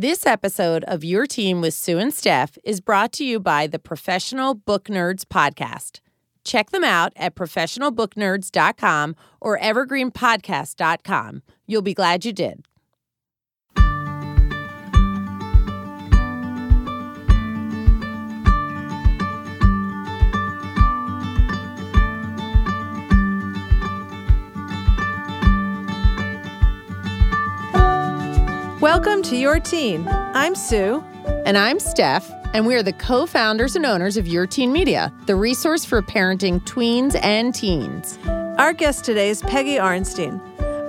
This episode of Your Teen with Sue and Steph is brought to you by the Professional Book Nerds podcast. Check them out at professionalbooknerds.com or evergreenpodcast.com. You'll be glad you did. Welcome to Your Teen. I'm Sue. And I'm Steph, and we are the co founders and owners of Your Teen Media, the resource for parenting tweens and teens. Our guest today is Peggy Orenstein,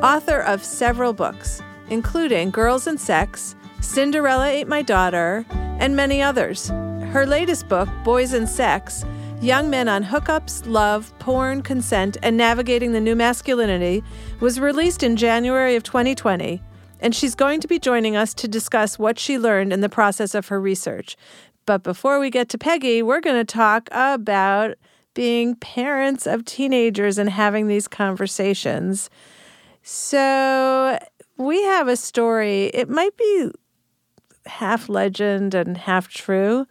author of several books, including Girls and Sex, Cinderella Ate My Daughter, and many others. Her latest book, Boys and Sex, Young Men on Hookups, Love, Porn, Consent, and Navigating the New Masculinity, was released in January of 2020 and she's going to be joining us to discuss what she learned in the process of her research. But before we get to Peggy, we're going to talk about being parents of teenagers and having these conversations. So, we have a story. It might be half legend and half true.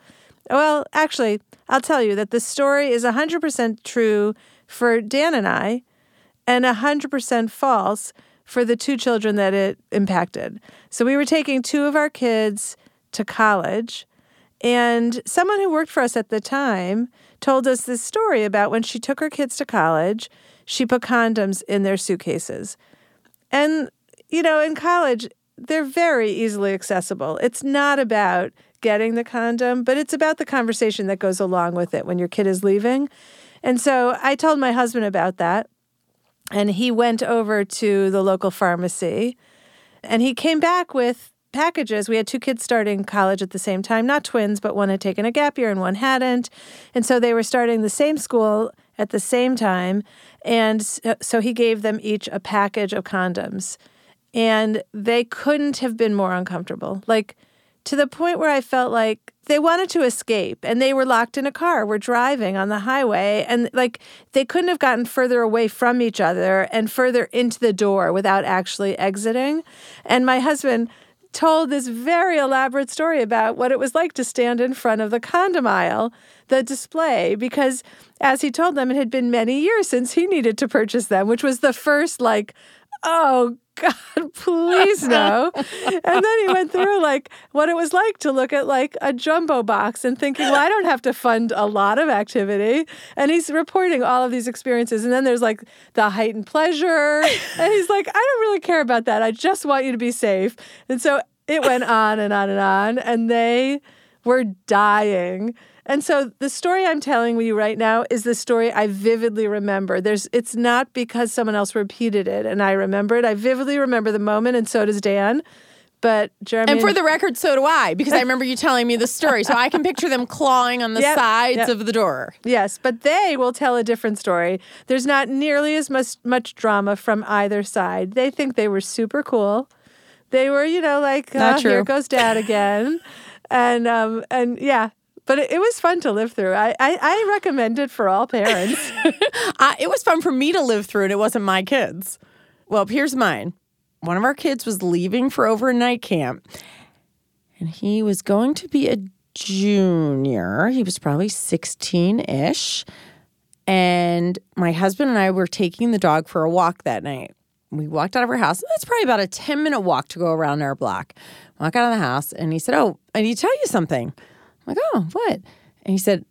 Well, actually, I'll tell you that the story is 100% true for Dan and I and 100% false for the two children that it impacted. So we were taking two of our kids to college, and someone who worked for us at the time told us this story about when she took her kids to college, she put condoms in their suitcases. And, you know, in college, they're very easily accessible. It's not about getting the condom, but it's about the conversation that goes along with it when your kid is leaving. And so I told my husband about that. And he went over to the local pharmacy and he came back with packages. We had two kids starting college at the same time, not twins, but one had taken a gap year and one hadn't. And so they were starting the same school at the same time. And uh, so he gave them each a package of condoms. And they couldn't have been more uncomfortable. Like, to the point where I felt like they wanted to escape and they were locked in a car. We're driving on the highway and like they couldn't have gotten further away from each other and further into the door without actually exiting. And my husband told this very elaborate story about what it was like to stand in front of the condom aisle, the display, because as he told them, it had been many years since he needed to purchase them, which was the first like, oh God, please no. and then he went through like what it was like to look at like a jumbo box and thinking, well, I don't have to fund a lot of activity. And he's reporting all of these experiences. And then there's like the heightened pleasure. And he's like, I don't really care about that. I just want you to be safe. And so it went on and on and on. And they were dying. And so the story I'm telling you right now is the story I vividly remember. There's it's not because someone else repeated it and I remember it. I vividly remember the moment and so does Dan. But Jeremy And for the record, so do I, because I remember you telling me the story. So I can picture them clawing on the yep, sides yep. of the door. Yes, but they will tell a different story. There's not nearly as much much drama from either side. They think they were super cool. They were, you know, like uh, here goes dad again. and um and yeah, but it, was fun to live through. I, I, I recommend it for all parents. uh, it was fun for me to live through, and it wasn't my kids. Well, here's mine. One of our kids was leaving for overnight camp, and he was going to be a junior. He was probably 16 ish. And my husband and I were taking the dog for a walk that night. We walked out of our house. That's probably about a 10 minute walk to go around our block. Walk out of the house, and he said, Oh, I need to tell you something. I'm like, oh, what? And he said,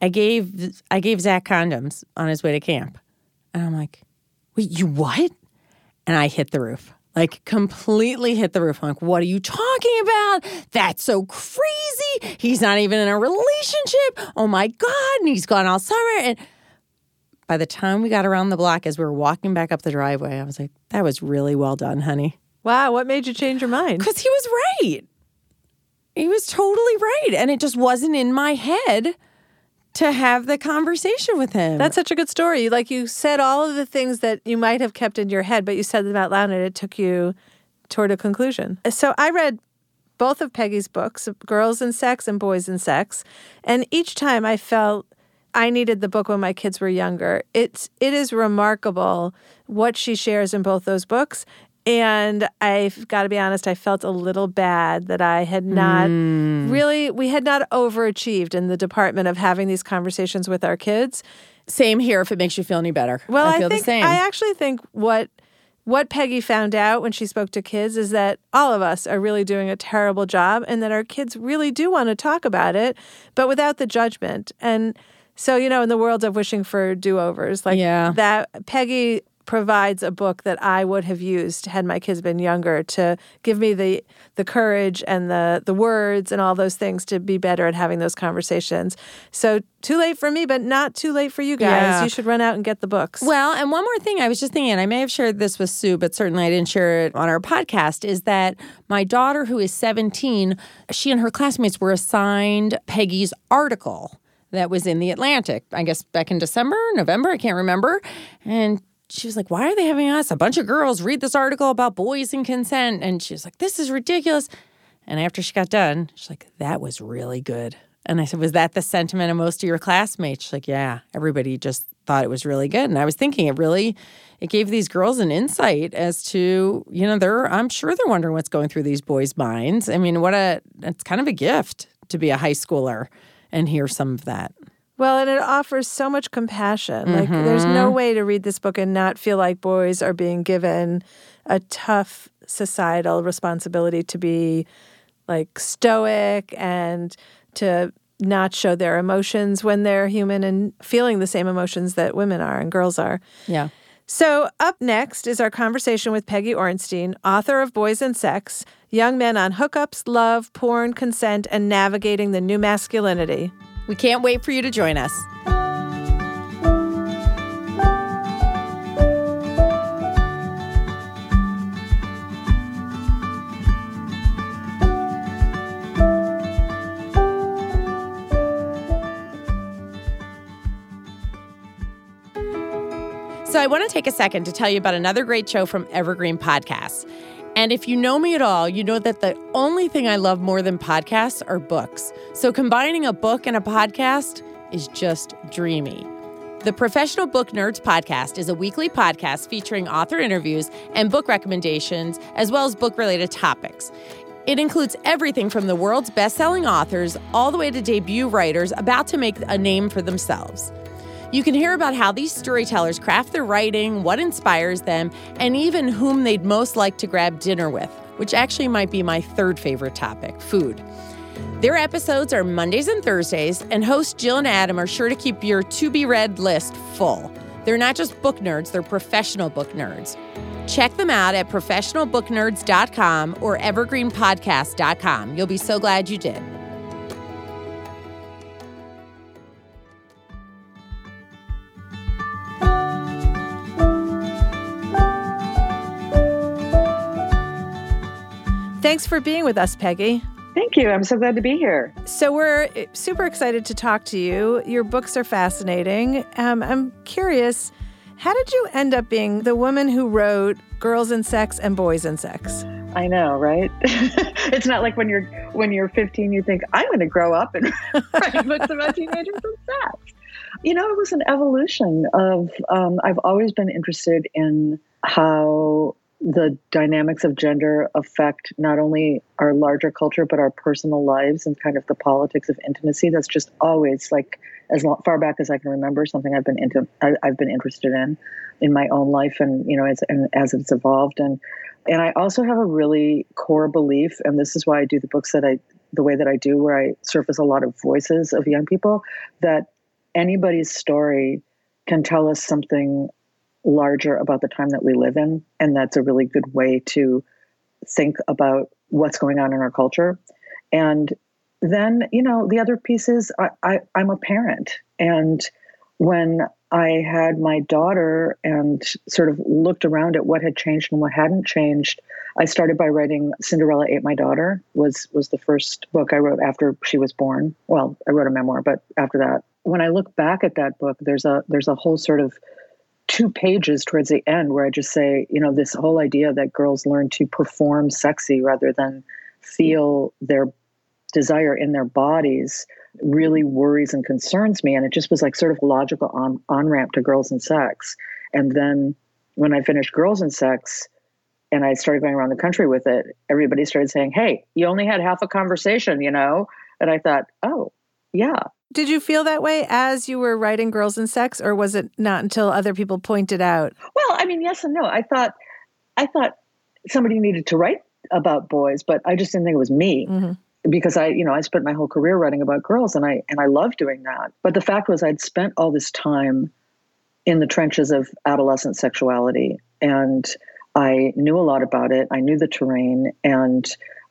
I gave I gave Zach condoms on his way to camp. And I'm like, wait, you what? And I hit the roof. Like completely hit the roof. I'm like, what are you talking about? That's so crazy. He's not even in a relationship. Oh my God. And he's gone all summer. And by the time we got around the block as we were walking back up the driveway, I was like, that was really well done, honey. Wow. What made you change your mind? Because he was right. He was totally right. And it just wasn't in my head to have the conversation with him. That's such a good story. Like you said all of the things that you might have kept in your head, but you said them out loud and it took you toward a conclusion. So I read both of Peggy's books, Girls and Sex and Boys and Sex, and each time I felt I needed the book when my kids were younger. It's it is remarkable what she shares in both those books And I've got to be honest, I felt a little bad that I had not Mm. really, we had not overachieved in the department of having these conversations with our kids. Same here if it makes you feel any better. Well, I I, feel think the same. I actually think what what Peggy found out when she spoke to kids is that all of us are really doing a terrible job and that our kids really do want to talk about it, but without the judgment. And so, you know, in the world of wishing for do-overs, like Yeah. that Peggy provides a book that I would have used had my kids been younger to give me the the courage and the the words and all those things to be better at having those conversations. So too late for me, but not too late for you guys. Yeah. You should run out and get the books. Well, and one more thing I was just thinking, and I may have shared this with Sue, but certainly I didn't share it on our podcast, is that my daughter, who is 17, she and her classmates were assigned Peggy's article that was in the Atlantic, I guess back in December, November, I can't remember. And she was like, Why are they having us, a bunch of girls, read this article about boys and consent? And she was like, This is ridiculous. And after she got done, she's like, That was really good. And I said, Was that the sentiment of most of your classmates? She's like, Yeah, everybody just thought it was really good. And I was thinking it really it gave these girls an insight as to, you know, they're I'm sure they're wondering what's going through these boys' minds. I mean, what a it's kind of a gift to be a high schooler and hear some of that. Well, and it offers so much compassion. Like, there's no mm-hmm. way to read this book and not feel like boys are being given a tough societal responsibility to be like stoic and to not show their emotions when they're human and feeling the same emotions that women are and girls are. Yeah. So, up next is our conversation with Peggy Orenstein, author of Boys and Sex Young Men on Hookups, Love, Porn, Consent, and Navigating the New Masculinity. We can't wait for you to join us. So, I want to take a second to tell you about another great show from Evergreen Podcasts. And if you know me at all, you know that the only thing I love more than podcasts are books. So, combining a book and a podcast is just dreamy. The Professional Book Nerds podcast is a weekly podcast featuring author interviews and book recommendations, as well as book related topics. It includes everything from the world's best selling authors all the way to debut writers about to make a name for themselves. You can hear about how these storytellers craft their writing, what inspires them, and even whom they'd most like to grab dinner with, which actually might be my third favorite topic food. Their episodes are Mondays and Thursdays, and hosts Jill and Adam are sure to keep your to be read list full. They're not just book nerds, they're professional book nerds. Check them out at professionalbooknerds.com or evergreenpodcast.com. You'll be so glad you did. Thanks for being with us, Peggy. Thank you. I'm so glad to be here. So, we're eh, super excited to talk to you. Your books are fascinating. Um, I'm curious, how did you end up being the woman who wrote Girls and Sex and Boys and Sex? I know, right? it's not like when you're when you're 15, you think I'm going to grow up and write books about teenagers and sex. You know, it was an evolution of. Um, I've always been interested in how the dynamics of gender affect not only our larger culture but our personal lives and kind of the politics of intimacy. That's just always like as long, far back as I can remember, something I've been into. I, I've been interested in in my own life, and you know, as and as it's evolved and. And I also have a really core belief, and this is why I do the books that I, the way that I do, where I surface a lot of voices of young people, that anybody's story can tell us something larger about the time that we live in. And that's a really good way to think about what's going on in our culture. And then, you know, the other piece is I, I, I'm a parent. And when I had my daughter and sort of looked around at what had changed and what hadn't changed. I started by writing Cinderella Ate My Daughter was was the first book I wrote after she was born. Well, I wrote a memoir, but after that, when I look back at that book, there's a there's a whole sort of two pages towards the end where I just say, you know, this whole idea that girls learn to perform sexy rather than feel their desire in their bodies really worries and concerns me. And it just was like sort of logical on on ramp to girls and sex. And then when I finished Girls and Sex, and I started going around the country with it, everybody started saying, Hey, you only had half a conversation, you know? And I thought, Oh, yeah. Did you feel that way as you were writing Girls and Sex, or was it not until other people pointed out? Well, I mean, yes and no. I thought, I thought somebody needed to write about boys, but I just didn't think it was me. Mm-hmm because I, you know, I spent my whole career writing about girls and I and I love doing that. But the fact was I'd spent all this time in the trenches of adolescent sexuality and I knew a lot about it. I knew the terrain and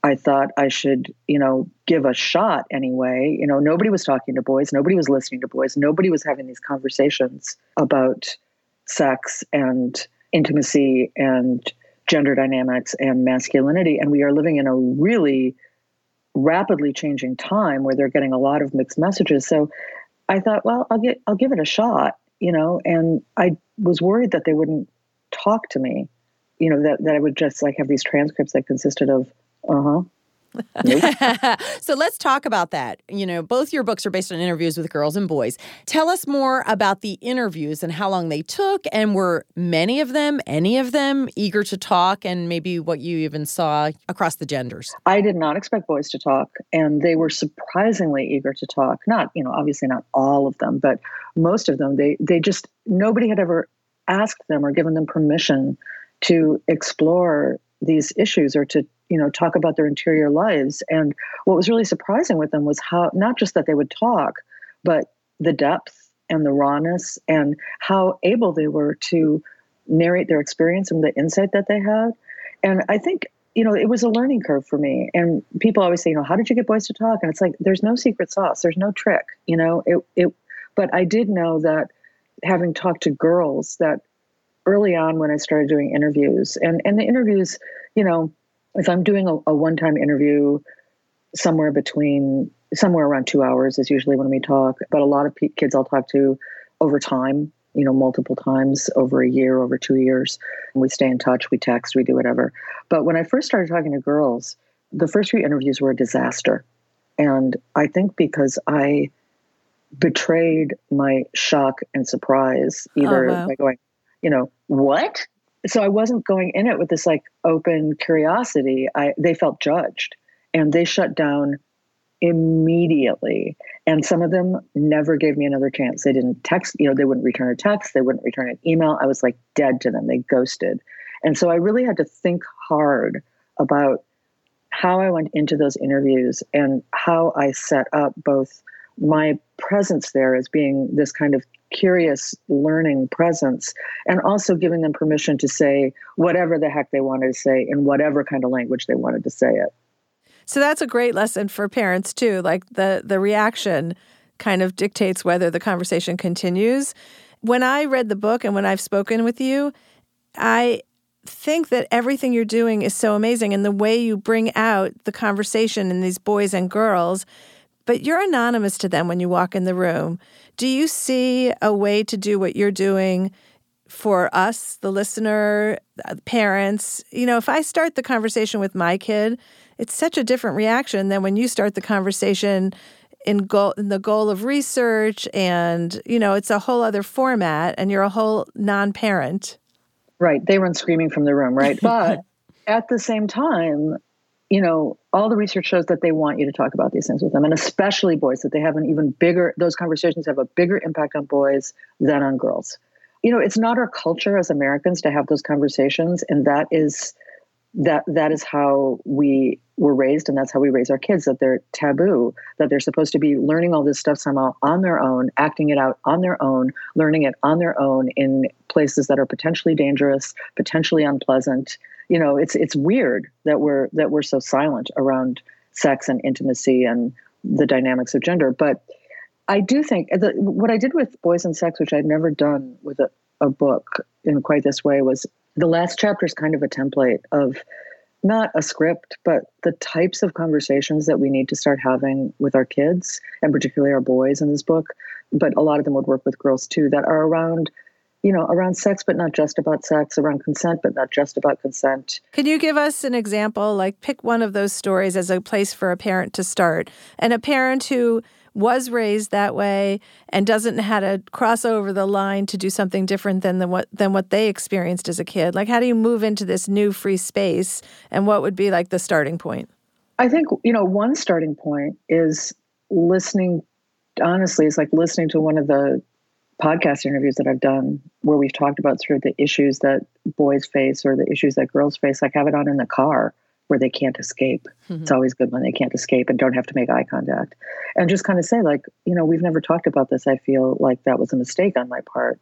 I thought I should, you know, give a shot anyway. You know, nobody was talking to boys, nobody was listening to boys, nobody was having these conversations about sex and intimacy and gender dynamics and masculinity. And we are living in a really rapidly changing time where they're getting a lot of mixed messages. So I thought, well, I'll get I'll give it a shot, you know, and I was worried that they wouldn't talk to me, you know, that, that I would just like have these transcripts that consisted of, uh-huh, so let's talk about that. You know, both your books are based on interviews with girls and boys. Tell us more about the interviews and how long they took, and were many of them, any of them, eager to talk, and maybe what you even saw across the genders? I did not expect boys to talk, and they were surprisingly eager to talk. Not, you know, obviously not all of them, but most of them. They they just nobody had ever asked them or given them permission to explore these issues or to you know talk about their interior lives. And what was really surprising with them was how not just that they would talk but the depth and the rawness and how able they were to narrate their experience and the insight that they had. And i think you know it was a learning curve for me. And people always say you know how did you get boys to talk? And it's like there's no secret sauce. There's no trick you know? It it but i did know that having talked to girls that early on when i started doing interviews and and the interviews you know if I'm doing a, a one time interview somewhere between somewhere around two hours is usually when we talk, but a lot of p- kids I'll talk to over time, you know, multiple times over a year, over two years. We stay in touch, we text, we do whatever. But when I first started talking to girls, the first few interviews were a disaster. And I think because I betrayed my shock and surprise, oh, either oh, wow. by going, you know, what? So I wasn't going in it with this like open curiosity. I they felt judged and they shut down immediately. And some of them never gave me another chance. They didn't text, you know, they wouldn't return a text, they wouldn't return an email. I was like dead to them. They ghosted. And so I really had to think hard about how I went into those interviews and how I set up both my presence there as being this kind of curious learning presence and also giving them permission to say whatever the heck they wanted to say in whatever kind of language they wanted to say it. So that's a great lesson for parents too. Like the the reaction kind of dictates whether the conversation continues. When I read the book and when I've spoken with you, I think that everything you're doing is so amazing and the way you bring out the conversation in these boys and girls but you're anonymous to them when you walk in the room. Do you see a way to do what you're doing for us, the listener, uh, parents? You know, if I start the conversation with my kid, it's such a different reaction than when you start the conversation in goal in the goal of research and you know it's a whole other format and you're a whole non-parent right they run screaming from the room right but at the same time you know, all the research shows that they want you to talk about these things with them, and especially boys, that they have an even bigger, those conversations have a bigger impact on boys than on girls. You know, it's not our culture as Americans to have those conversations, and that is that that is how we were raised and that's how we raise our kids that they're taboo that they're supposed to be learning all this stuff somehow on their own acting it out on their own learning it on their own in places that are potentially dangerous potentially unpleasant you know it's it's weird that we're that we're so silent around sex and intimacy and the dynamics of gender. But i do think that what i did with boys and sex which i'd never done with a, a book in quite this way was the last chapter is kind of a template of not a script but the types of conversations that we need to start having with our kids and particularly our boys in this book. But a lot of them would work with girls too that are around you know, around sex, but not just about sex, around consent, but not just about consent. Can you give us an example? Like, pick one of those stories as a place for a parent to start, and a parent who was raised that way and doesn't know how to cross over the line to do something different than the, what than what they experienced as a kid? Like how do you move into this new free space and what would be like the starting point? I think, you know, one starting point is listening honestly it's like listening to one of the podcast interviews that I've done where we've talked about sort of the issues that boys face or the issues that girls face, like have it on in the car where they can't escape. Mm-hmm. It's always good when they can't escape and don't have to make eye contact. And just kind of say, like, you know, we've never talked about this. I feel like that was a mistake on my part.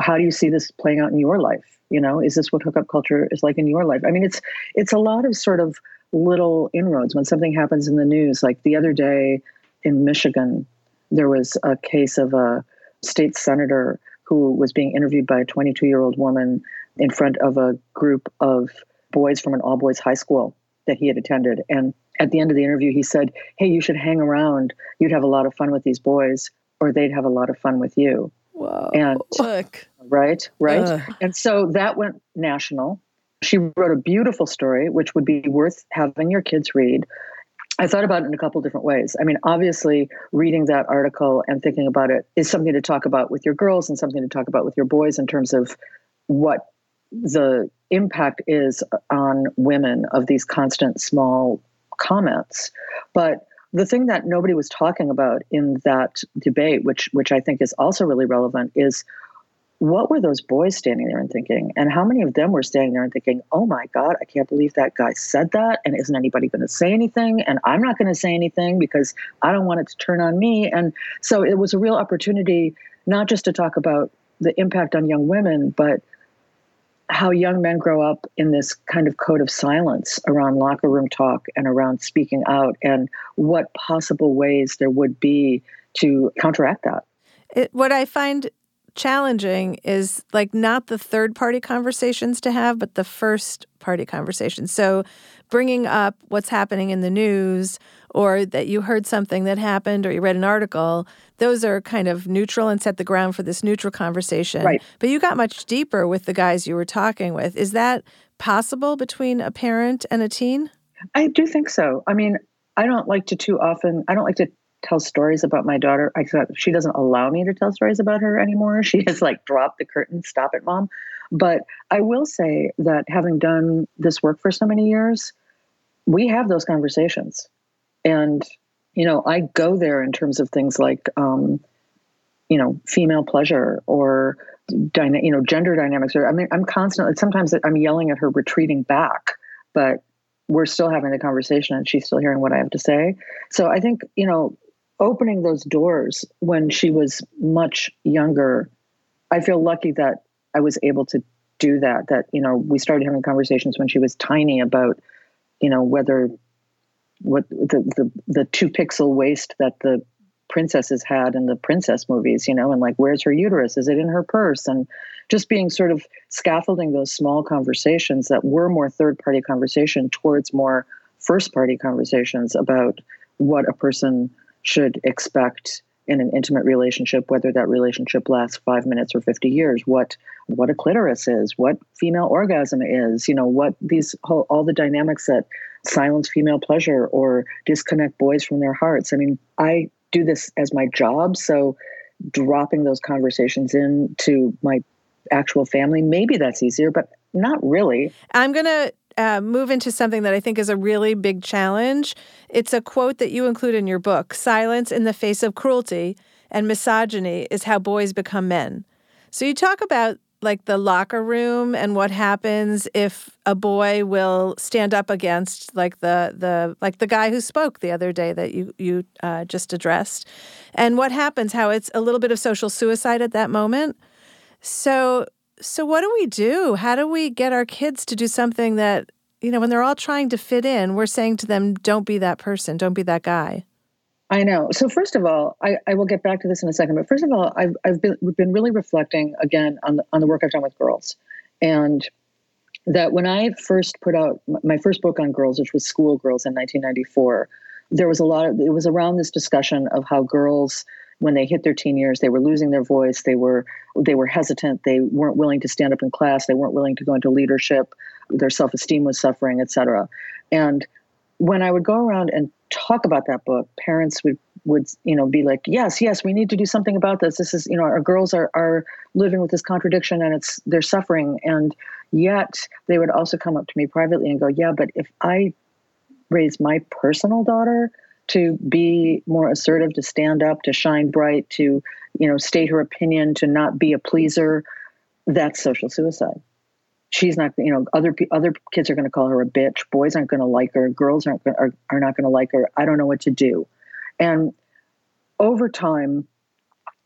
How do you see this playing out in your life? You know, is this what hookup culture is like in your life? I mean, it's it's a lot of sort of little inroads when something happens in the news. Like the other day in Michigan, there was a case of a state senator who was being interviewed by a 22 year old woman in front of a group of boys from an all boys high school that he had attended. And at the end of the interview, he said, Hey, you should hang around. You'd have a lot of fun with these boys, or they'd have a lot of fun with you. Whoa. And Look. right, right. Ugh. And so that went national. She wrote a beautiful story, which would be worth having your kids read. I thought about it in a couple different ways. I mean, obviously, reading that article and thinking about it is something to talk about with your girls and something to talk about with your boys in terms of what the impact is on women of these constant small comments. But the thing that nobody was talking about in that debate, which which I think is also really relevant, is what were those boys standing there and thinking? And how many of them were standing there and thinking, oh my God, I can't believe that guy said that. And isn't anybody going to say anything? And I'm not going to say anything because I don't want it to turn on me. And so it was a real opportunity, not just to talk about the impact on young women, but how young men grow up in this kind of code of silence around locker room talk and around speaking out, and what possible ways there would be to counteract that. It, what I find challenging is like not the third party conversations to have, but the first party conversations. So bringing up what's happening in the news or that you heard something that happened or you read an article, those are kind of neutral and set the ground for this neutral conversation. Right. But you got much deeper with the guys you were talking with. Is that possible between a parent and a teen? I do think so. I mean, I don't like to too often, I don't like to tell stories about my daughter. I thought she doesn't allow me to tell stories about her anymore. She has like dropped the curtain. Stop it, mom. But I will say that having done this work for so many years, we have those conversations, and you know, I go there in terms of things like, um, you know, female pleasure or dyna- you know, gender dynamics. Or I mean, I'm constantly. Sometimes I'm yelling at her, retreating back, but we're still having the conversation and she's still hearing what I have to say. So I think, you know, opening those doors when she was much younger, I feel lucky that I was able to do that. That, you know, we started having conversations when she was tiny about, you know, whether what the the, the two pixel waist that the princesses had in the princess movies, you know, and like where's her uterus? Is it in her purse? And just being sort of scaffolding those small conversations that were more third party conversation towards more first party conversations about what a person should expect in an intimate relationship, whether that relationship lasts five minutes or 50 years, what what a clitoris is, what female orgasm is, you know, what these whole, all the dynamics that silence female pleasure or disconnect boys from their hearts. I mean, I do this as my job, so dropping those conversations into my actual family, maybe that's easier, but not really. I'm going to uh, move into something that I think is a really big challenge. It's a quote that you include in your book Silence in the face of cruelty and misogyny is how boys become men. So you talk about like the locker room and what happens if a boy will stand up against like the the like the guy who spoke the other day that you you uh, just addressed and what happens how it's a little bit of social suicide at that moment so so what do we do? How do we get our kids to do something that, you know, when they're all trying to fit in, we're saying to them, don't be that person, don't be that guy. I know. So first of all, I, I will get back to this in a second. But first of all, I've I've been been really reflecting again on the on the work I've done with girls, and that when I first put out my first book on girls, which was Schoolgirls in 1994, there was a lot of it was around this discussion of how girls when they hit their teen years they were losing their voice they were they were hesitant they weren't willing to stand up in class they weren't willing to go into leadership their self-esteem was suffering etc and when i would go around and talk about that book parents would would you know be like yes yes we need to do something about this. This is you know our girls are are living with this contradiction and it's they're suffering. And yet they would also come up to me privately and go yeah but if i raise my personal daughter to be more assertive to stand up to shine bright to you know state her opinion to not be a pleaser that's social suicide. She's not you know other other kids are going to call her a bitch boys aren't going to like her girls aren't are, are not going to like her i don't know what to do. And over time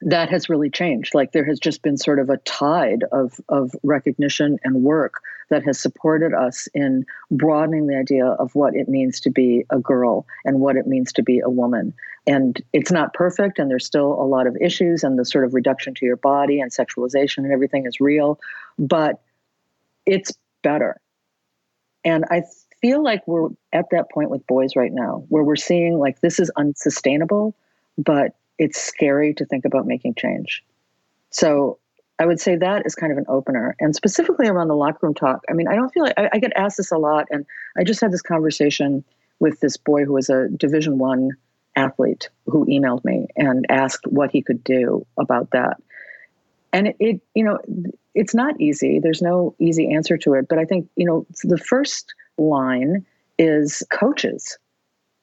that has really changed like there has just been sort of a tide of of recognition and work that has supported us in broadening the idea of what it means to be a girl and what it means to be a woman and it's not perfect and there's still a lot of issues and the sort of reduction to your body and sexualization and everything is real but it's better. And I feel like we're at that point with boys right now where we're seeing like this is unsustainable, but it's scary to think about making change. So I would say that is kind of an opener. And specifically around the locker room talk, I mean, I don't feel like I, I get asked this a lot. And I just had this conversation with this boy who was a Division One athlete who emailed me and asked what he could do about that. And it, it you know, it's not easy. There's no easy answer to it. But I think, you know, the first line is coaches.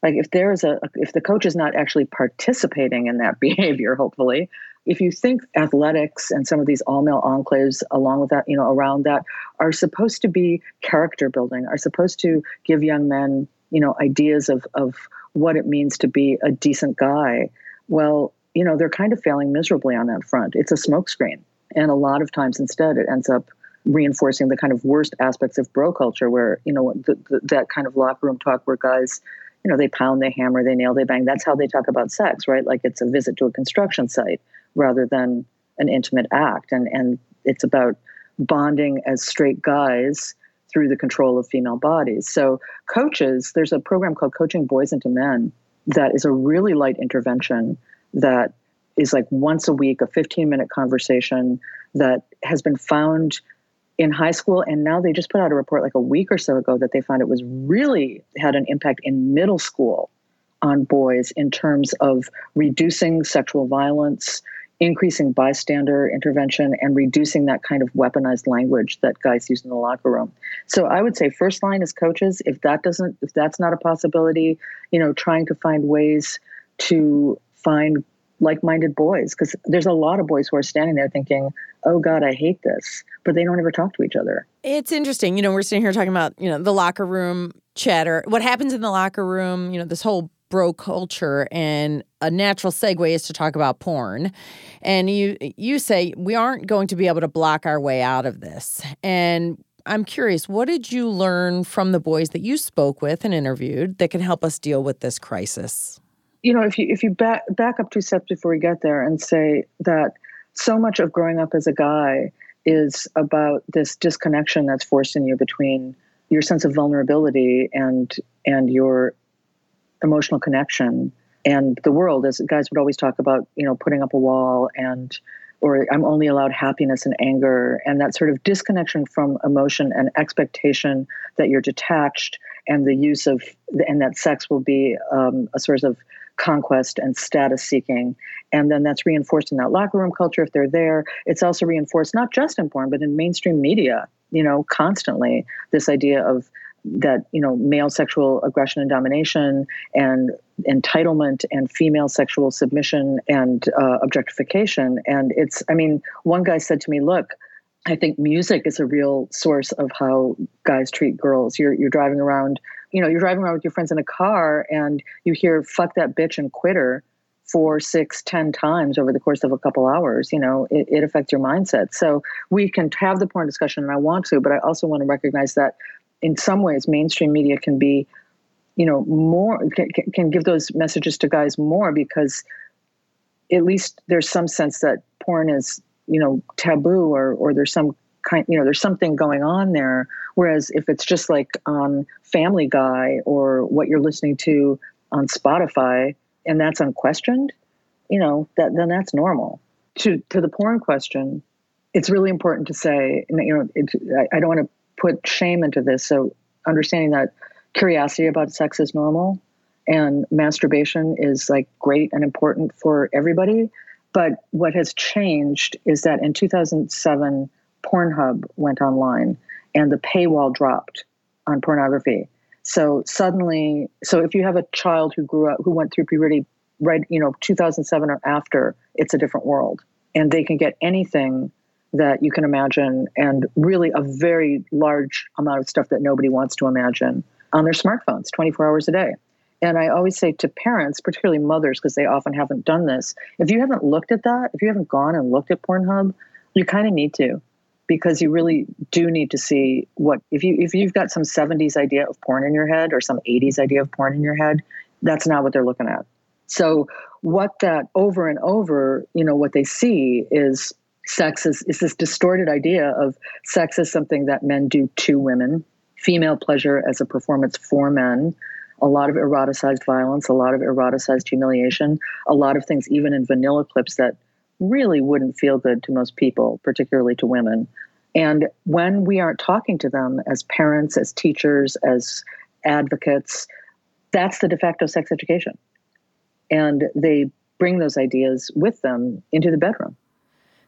Like if there is a, if the coach is not actually participating in that behavior, hopefully, if you think athletics and some of these all male enclaves along with that, you know, around that are supposed to be character building, are supposed to give young men, you know, ideas of, of what it means to be a decent guy. Well, you know, they're kind of failing miserably on that front. It's a smokescreen and a lot of times instead, it ends up reinforcing the kind of worst aspects of bro culture where, you know, the, the, that kind of locker room talk where guys, you know, they pound, they hammer, they nail, they bang. That's how they talk about sex, right? Like it's a visit to a construction site rather than an intimate act. And, and it's about bonding as straight guys through the control of female bodies. So, coaches, there's a program called Coaching Boys into Men that is a really light intervention that is like once a week, a 15 minute conversation that has been found in high school. And now they just put out a report like a week or so ago that they found it was really had an impact in middle school on boys in terms of reducing sexual violence, increasing bystander intervention, and reducing that kind of weaponized language that guys use in the locker room. So I would say first line is coaches. If that doesn't, if that's not a possibility, you know, trying to find ways to find like-minded boys because there's a lot of boys who are standing there thinking oh god i hate this but they don't ever talk to each other. It's interesting. You know we're sitting here talking about you know the locker room chatter. What happens in the locker room you know this whole bro culture and a natural segue is to talk about porn. And you you say we aren't going to be able to block our way out of this. And I'm curious, what did you learn from the boys that you spoke with and interviewed that can help us deal with this crisis? You know, if you if you back back up two steps before we get there and say that so much of growing up as a guy is about this disconnection that's forced in you between your sense of vulnerability and and your emotional connection. And the world as guys would always talk about you know putting up a wall and or i'm only allowed happiness and anger and that sort of disconnection from emotion and expectation that you're detached and the use of and that sex will be um, a source of conquest and status seeking. And then that's reinforced in that locker room culture if they're there. It's also reinforced not just in porn, but in mainstream media, you know, constantly this idea of that you know male sexual aggression and domination and entitlement and female sexual submission and uh, objectification and it's i mean one guy said to me look I think music is a real source of how guys treat girls. You're you're driving around, you know, you're driving around with your friends in a car and you hear "fuck that bitch" and "quitter" four, six, ten times over the course of a couple hours. You know, it, it affects your mindset. So we can have the porn discussion, and I want to, but I also want to recognize that in some ways, mainstream media can be, you know, more can, can give those messages to guys more because at least there's some sense that porn is you know taboo or or there's some kind you know there's something going on there. Whereas if it's just like on family guy or what you're listening to on spotify and that's unquestioned you know that then that's normal. To to the porn question it's really important to say you know it, I, I don't want to put shame into this. So understanding that curiosity about sex is normal and masturbation is like great and important for everybody. But what has changed is that in 2007, Pornhub went online and the paywall dropped on pornography. So suddenly, so if you have a child who grew up, who went through puberty right, you know, 2007 or after, it's a different world. And they can get anything that you can imagine and really a very large amount of stuff that nobody wants to imagine on their smartphones 24 hours a day. And I always say to parents, particularly mothers, because they often haven't done this, if you haven't looked at that, if you haven't gone and looked at Pornhub, you kind of need to because you really do need to see what if you if you've got some 70s idea of porn in your head or some 80s idea of porn in your head, that's not what they're looking at. So what that over and over, you know, what they see is sex is, is this distorted idea of sex as something that men do to women, female pleasure as a performance for men, a lot of eroticized violence, a lot of eroticized humiliation, a lot of things, even in vanilla clips that really wouldn't feel good to most people, particularly to women. And when we aren't talking to them as parents, as teachers, as advocates, that's the de facto sex education. And they bring those ideas with them into the bedroom.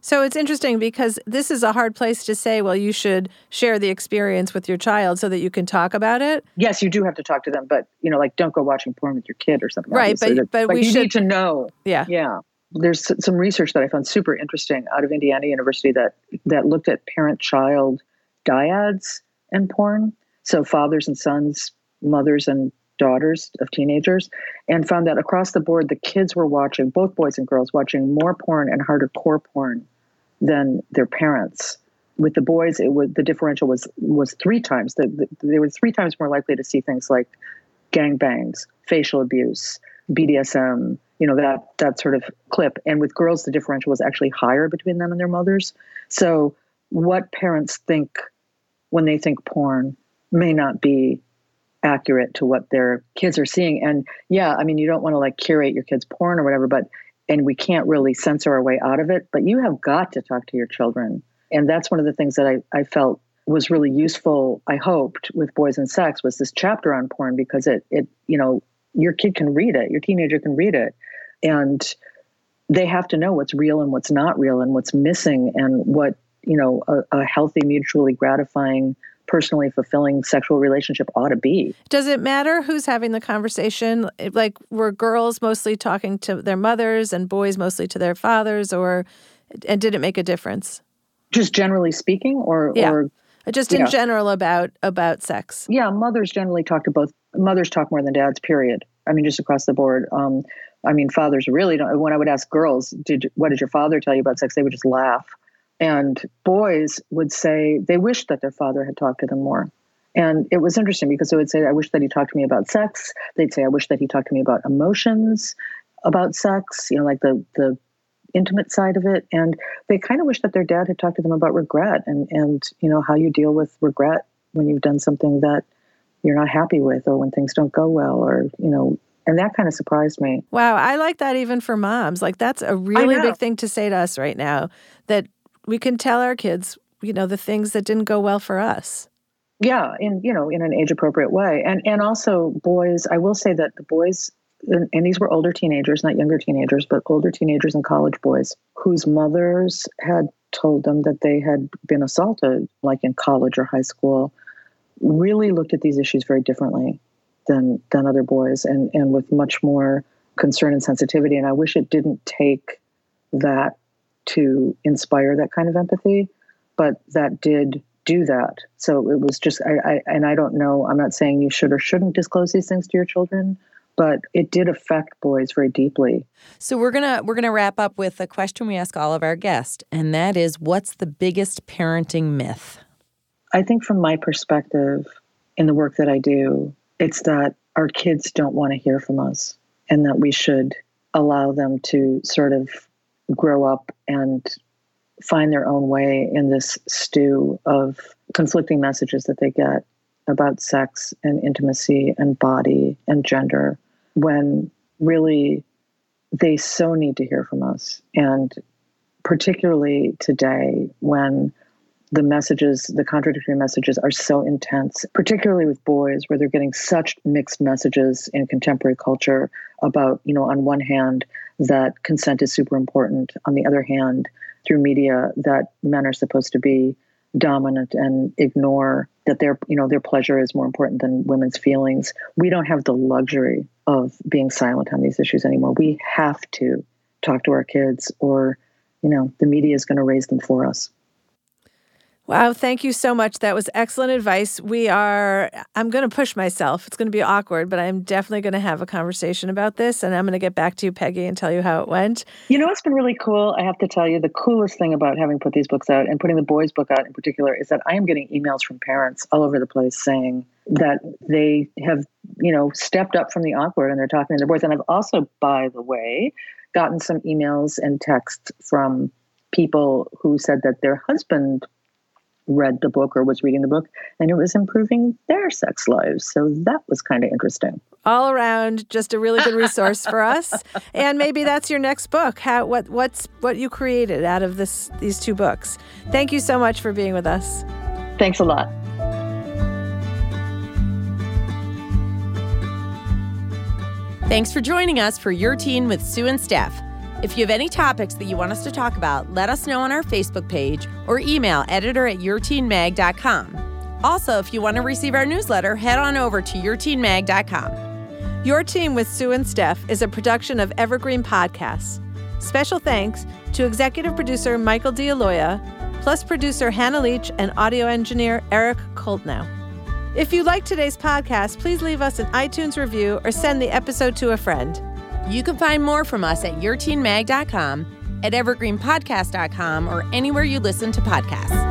So it's interesting because this is a hard place to say, well, you should share the experience with your child so that you can talk about it. Yes, you do have to talk to them, but you know, like don't go watching porn with your kid or something. Right, but but, but we you should need to know. Yeah, yeah. There's some research that I found super interesting out of Indiana University that that looked at parent-child dyads and porn. So fathers and sons, mothers and daughters of teenagers, and found that across the board, the kids were watching, both boys and girls, watching more porn and harder core porn than their parents. With the boys, it was the differential was was three times. The, the, they were three times more likely to see things like gangbangs, facial abuse, BDSM, you know that that sort of clip. And with girls, the differential was actually higher between them and their mothers. So, what parents think when they think porn may not be accurate to what their kids are seeing. And yeah, I mean, you don't want to like curate your kids' porn or whatever, but and we can't really censor our way out of it, but you have got to talk to your children. And that's one of the things that I, I felt was really useful, I hoped, with Boys and Sex was this chapter on porn because it it, you know, your kid can read it, your teenager can read it. And they have to know what's real and what's not real and what's missing and what, you know, a, a healthy, mutually gratifying personally fulfilling sexual relationship ought to be. Does it matter who's having the conversation? Like, were girls mostly talking to their mothers and boys mostly to their fathers, or and did it make a difference? Just generally speaking, or yeah. or just in general about about sex. Yeah, mothers generally talk to both. Mothers talk more than dads. Period. I mean, just across the board. Um, I mean, fathers really don't. When I would ask girls, "Did what did your father tell you about sex?" They would just laugh and boys would say they wished that their father had talked to them more. And it was interesting because they would say, I wish that he talked to me about sex. They'd say, I wish that he talked to me about emotions, about sex, you know, like the, the intimate side of it. And they kind of wish that their dad had talked to them about regret and, and, you know, how you deal with regret when you've done something that you're not happy with or when things don't go well or, you know, and that kind of surprised me. Wow, I like that even for moms. Like that's a really big thing to say to us right now that we can tell our kids, you know, the things that didn't go well for us. Yeah, in you know, in an age appropriate way, and and also boys. I will say that the boys, and, and these were older teenagers, not younger teenagers, but older teenagers and college boys whose mothers had told them that they had been assaulted, like in college or high school, really looked at these issues very differently than than other boys, and and with much more concern and sensitivity. And I wish it didn't take that to inspire that kind of empathy, but that did do that. So it was just, I, I, and I don't know, I'm not saying you should or shouldn't disclose these things to your children, but it did affect boys very deeply. So we're going to we're going to wrap up with a question we ask all of our guests, and that is what's the biggest parenting myth? I think from my perspective in the work that I do, it's that our kids don't want to hear from us and that we should allow them to sort of grow up and find their own way in this stew of conflicting messages that they get about sex and intimacy and body and gender when really they so need to hear from us. And particularly today when the messages, the contradictory messages are so intense, particularly with boys, where they're getting such mixed messages in contemporary culture about, you know, on one hand, that consent is super important. On the other hand, through media, that men are supposed to be dominant and ignore that their you know their pleasure is more important than women's feelings we don't have the luxury of being silent on these issues anymore we have to talk to our kids or you know the media is going to raise them for us Wow, thank you so much. That was excellent advice. We are, I'm going to push myself. It's going to be awkward, but I'm definitely going to have a conversation about this. And I'm going to get back to you, Peggy, and tell you how it went. You know what's been really cool? I have to tell you, the coolest thing about having put these books out and putting the boys' book out in particular is that I am getting emails from parents all over the place saying that they have, you know, stepped up from the awkward and they're talking to their boys. And I've also, by the way, gotten some emails and texts from people who said that their husband read the book or was reading the book and it was improving their sex lives. So that was kind of interesting. All around just a really good resource for us. And maybe that's your next book. How what what's what you created out of this these two books. Thank you so much for being with us. Thanks a lot. Thanks for joining us for Your Teen with Sue and Steph. If you have any topics that you want us to talk about, let us know on our Facebook page or email editor at yourteenmag.com. Also, if you want to receive our newsletter, head on over to yourteenmag.com. Your Teen with Sue and Steph is a production of Evergreen Podcasts. Special thanks to executive producer Michael D'Aloia, plus producer Hannah Leach and audio engineer Eric Koltnow. If you like today's podcast, please leave us an iTunes review or send the episode to a friend. You can find more from us at yourteenmag.com, at evergreenpodcast.com, or anywhere you listen to podcasts.